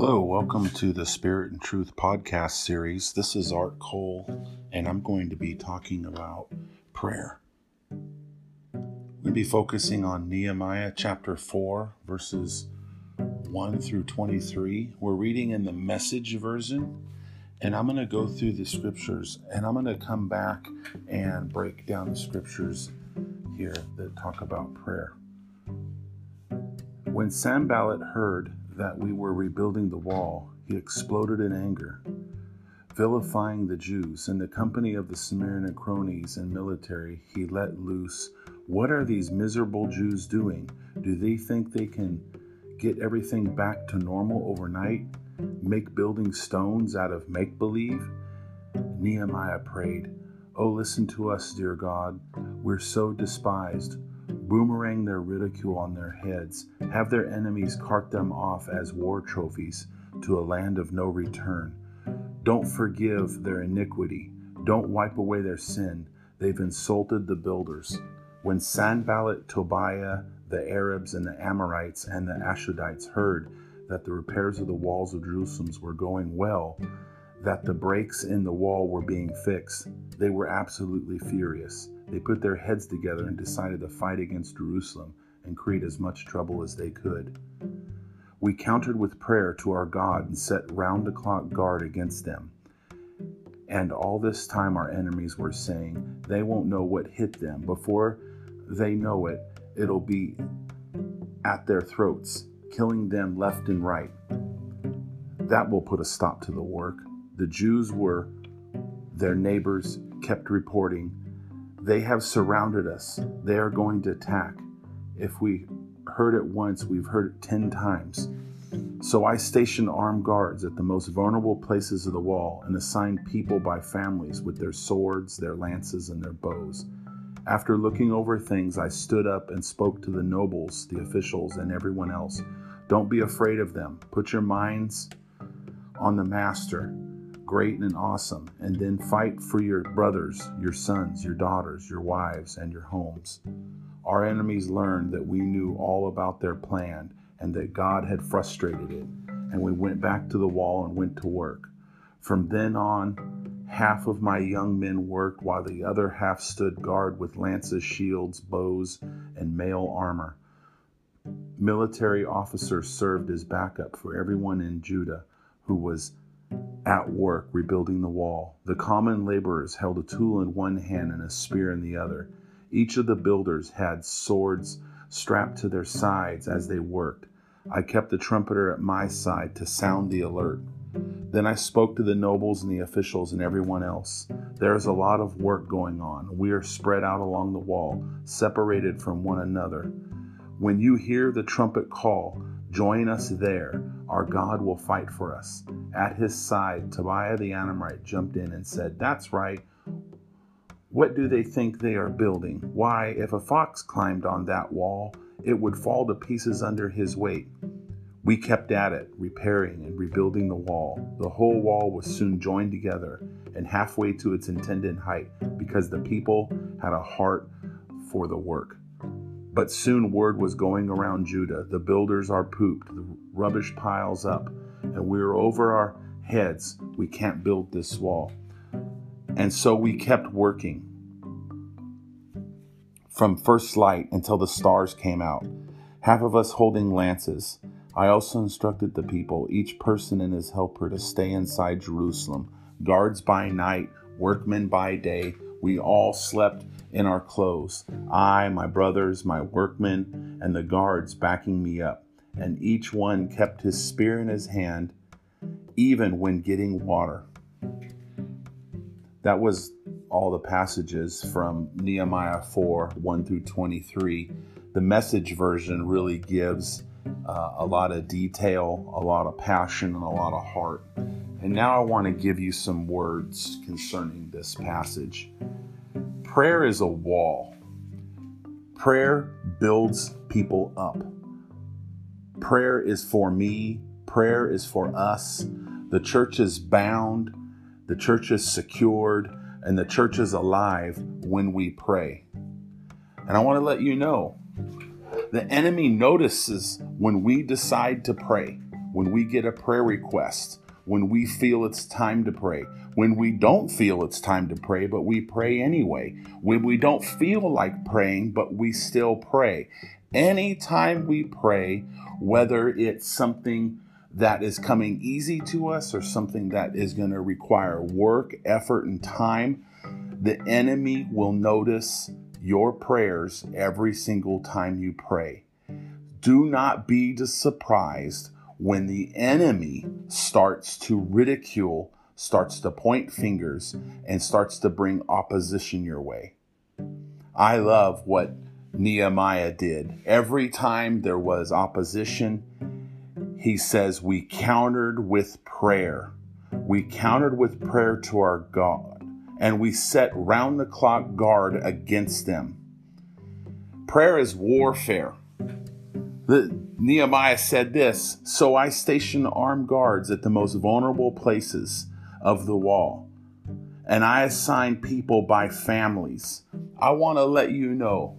Hello, welcome to the Spirit and Truth podcast series. This is Art Cole, and I'm going to be talking about prayer. To be focusing on Nehemiah chapter 4, verses 1 through 23. We're reading in the message version, and I'm going to go through the scriptures and I'm going to come back and break down the scriptures here that talk about prayer. When Sanballat heard that we were rebuilding the wall, he exploded in anger, vilifying the Jews. In the company of the Samaritan cronies and military, he let loose What are these miserable Jews doing? Do they think they can get everything back to normal overnight? Make building stones out of make believe? Nehemiah prayed, Oh, listen to us, dear God. We're so despised boomerang their ridicule on their heads, have their enemies cart them off as war trophies to a land of no return. Don't forgive their iniquity, don't wipe away their sin. They've insulted the builders. When Sanballat, Tobiah, the Arabs, and the Ammonites and the Ashdodites heard that the repairs of the walls of Jerusalem were going well, that the breaks in the wall were being fixed, they were absolutely furious. They put their heads together and decided to fight against Jerusalem and create as much trouble as they could. We countered with prayer to our God and set round the clock guard against them. And all this time, our enemies were saying, They won't know what hit them. Before they know it, it'll be at their throats, killing them left and right. That will put a stop to the work. The Jews were their neighbors, kept reporting, they have surrounded us. They are going to attack. If we heard it once, we've heard it 10 times. So I stationed armed guards at the most vulnerable places of the wall and assigned people by families with their swords, their lances, and their bows. After looking over things, I stood up and spoke to the nobles, the officials, and everyone else. Don't be afraid of them. Put your minds on the master great and awesome, and then fight for your brothers, your sons, your daughters, your wives, and your homes. Our enemies learned that we knew all about their plan and that God had frustrated it, and we went back to the wall and went to work. From then on, half of my young men worked while the other half stood guard with lances, shields, bows, and mail armor. Military officers served as backup for everyone in Judah who was at work rebuilding the wall. The common laborers held a tool in one hand and a spear in the other. Each of the builders had swords strapped to their sides as they worked. I kept the trumpeter at my side to sound the alert. Then I spoke to the nobles and the officials and everyone else. There is a lot of work going on. We are spread out along the wall, separated from one another. When you hear the trumpet call, join us there. Our God will fight for us. At his side, Tobiah the Ammonite jumped in and said, That's right. What do they think they are building? Why, if a fox climbed on that wall, it would fall to pieces under his weight. We kept at it, repairing and rebuilding the wall. The whole wall was soon joined together and halfway to its intended height because the people had a heart for the work. But soon word was going around Judah the builders are pooped, the rubbish piles up, and we're over our heads. We can't build this wall. And so we kept working from first light until the stars came out, half of us holding lances. I also instructed the people, each person and his helper, to stay inside Jerusalem, guards by night, workmen by day. We all slept in our clothes, I, my brothers, my workmen, and the guards backing me up. And each one kept his spear in his hand, even when getting water. That was all the passages from Nehemiah 4 1 through 23. The message version really gives uh, a lot of detail, a lot of passion, and a lot of heart. And now I want to give you some words concerning this passage. Prayer is a wall. Prayer builds people up. Prayer is for me. Prayer is for us. The church is bound. The church is secured. And the church is alive when we pray. And I want to let you know the enemy notices when we decide to pray when we get a prayer request, when we feel it's time to pray, when we don't feel it's time to pray, but we pray anyway, when we don't feel like praying, but we still pray. Anytime we pray, whether it's something that is coming easy to us or something that is going to require work, effort, and time, the enemy will notice your prayers every single time you pray. Do not be surprised when the enemy starts to ridicule, starts to point fingers, and starts to bring opposition your way. I love what Nehemiah did. Every time there was opposition, he says, We countered with prayer. We countered with prayer to our God, and we set round the clock guard against them. Prayer is warfare. The, Nehemiah said this So I stationed armed guards at the most vulnerable places of the wall, and I assigned people by families. I want to let you know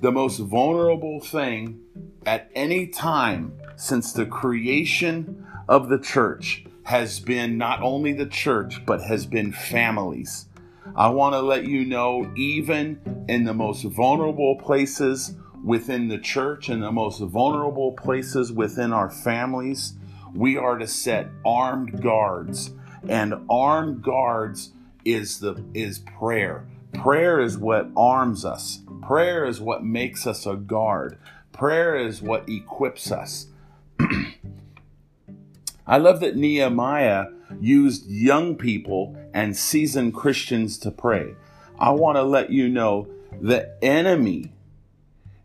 the most vulnerable thing at any time since the creation of the church has been not only the church, but has been families. I want to let you know, even in the most vulnerable places within the church and the most vulnerable places within our families, we are to set armed guards. And armed guards is the is prayer. Prayer is what arms us. Prayer is what makes us a guard. Prayer is what equips us. I love that Nehemiah used young people and seasoned Christians to pray. I want to let you know the enemy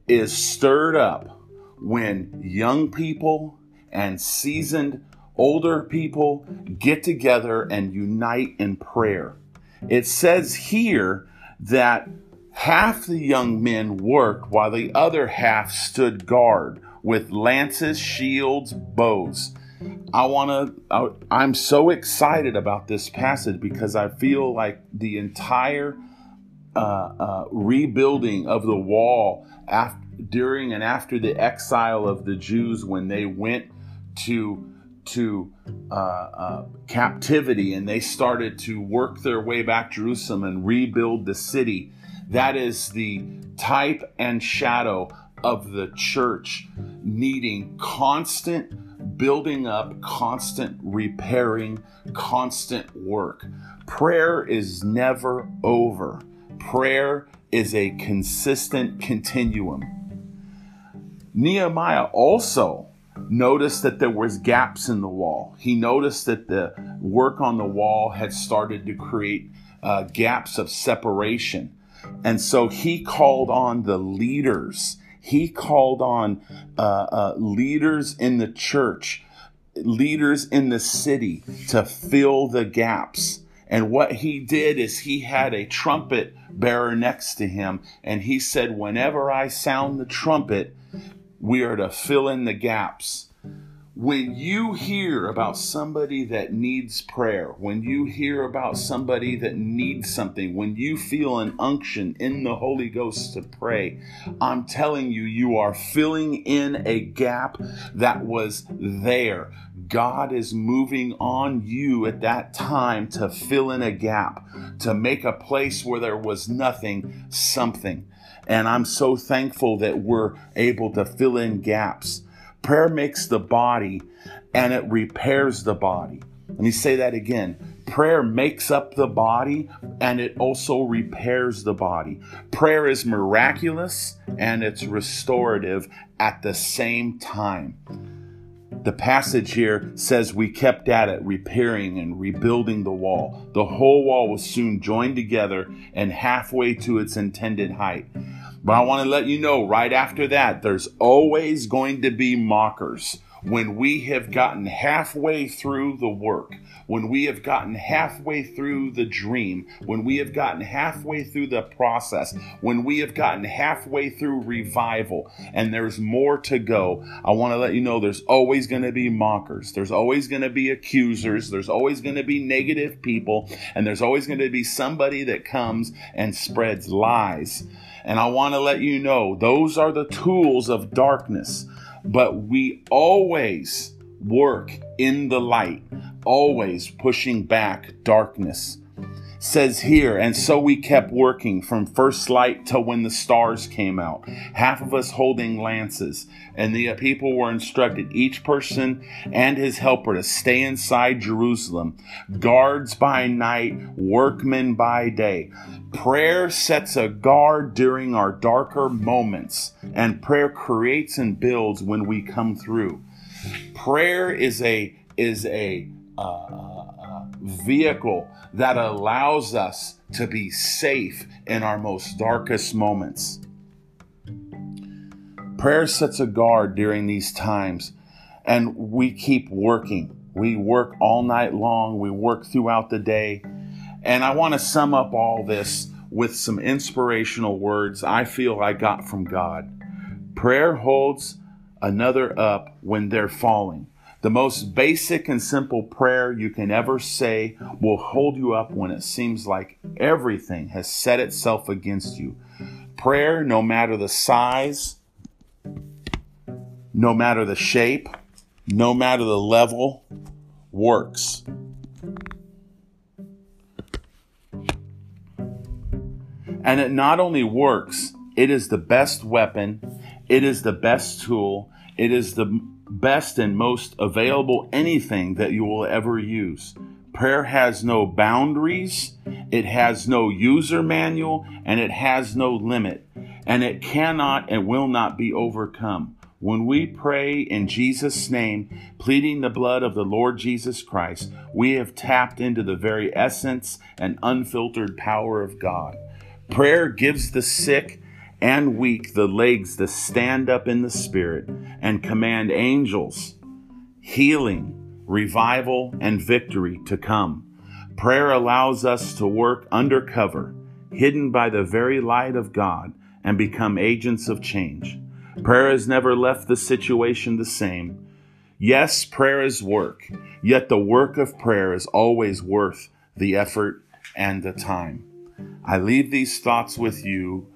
is stirred up when young people and seasoned older people get together and unite in prayer. It says here that half the young men worked while the other half stood guard with lances, shields, bows. I want to, I'm so excited about this passage because I feel like the entire uh, uh, rebuilding of the wall after, during and after the exile of the Jews when they went to to uh, uh, captivity and they started to work their way back to Jerusalem and rebuild the city. That is the type and shadow of the church needing constant building up, constant repairing, constant work. Prayer is never over. Prayer is a consistent continuum. Nehemiah also noticed that there was gaps in the wall. He noticed that the work on the wall had started to create uh, gaps of separation. And so he called on the leaders. He called on uh, uh, leaders in the church, leaders in the city to fill the gaps. And what he did is he had a trumpet bearer next to him, and he said, Whenever I sound the trumpet, we are to fill in the gaps. When you hear about somebody that needs prayer, when you hear about somebody that needs something, when you feel an unction in the Holy Ghost to pray, I'm telling you, you are filling in a gap that was there. God is moving on you at that time to fill in a gap, to make a place where there was nothing, something. And I'm so thankful that we're able to fill in gaps. Prayer makes the body and it repairs the body. Let me say that again. Prayer makes up the body and it also repairs the body. Prayer is miraculous and it's restorative at the same time. The passage here says we kept at it, repairing and rebuilding the wall. The whole wall was soon joined together and halfway to its intended height. But I want to let you know right after that, there's always going to be mockers. When we have gotten halfway through the work, when we have gotten halfway through the dream, when we have gotten halfway through the process, when we have gotten halfway through revival, and there's more to go, I want to let you know there's always going to be mockers. There's always going to be accusers. There's always going to be negative people. And there's always going to be somebody that comes and spreads lies. And I want to let you know those are the tools of darkness. But we always, work in the light, always pushing back darkness says here, and so we kept working from first light till when the stars came out, half of us holding lances. And the people were instructed, each person and his helper, to stay inside Jerusalem, guards by night, workmen by day. Prayer sets a guard during our darker moments, and prayer creates and builds when we come through. Prayer is a is a uh, vehicle that allows us to be safe in our most darkest moments. Prayer sets a guard during these times, and we keep working. We work all night long, we work throughout the day. And I want to sum up all this with some inspirational words I feel I got from God. Prayer holds another up when they're falling. The most basic and simple prayer you can ever say will hold you up when it seems like everything has set itself against you. Prayer, no matter the size, no matter the shape, no matter the level, works. And it not only works, it is the best weapon, it is the best tool, it is the best and most available anything that you will ever use. Prayer has no boundaries, it has no user manual, and it has no limit, and it cannot and will not be overcome. When we pray in Jesus' name, pleading the blood of the Lord Jesus Christ, we have tapped into the very essence and unfiltered power of God. Prayer gives the sick and weak the legs to stand up in the Spirit and command angels, healing, revival, and victory to come. Prayer allows us to work undercover, hidden by the very light of God, and become agents of change. Prayer has never left the situation the same. Yes, prayer is work, yet the work of prayer is always worth the effort and the time. I leave these thoughts with you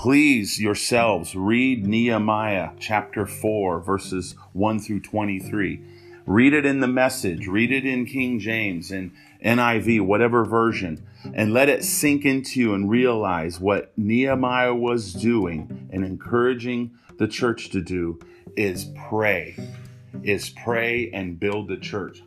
Please yourselves read Nehemiah chapter 4, verses 1 through 23. Read it in the message, read it in King James and NIV, whatever version, and let it sink into you and realize what Nehemiah was doing and encouraging the church to do is pray, is pray and build the church.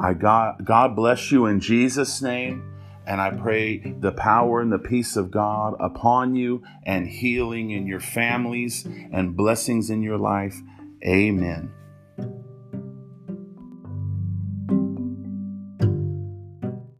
I God, God bless you in Jesus' name. And I pray the power and the peace of God upon you and healing in your families and blessings in your life. Amen.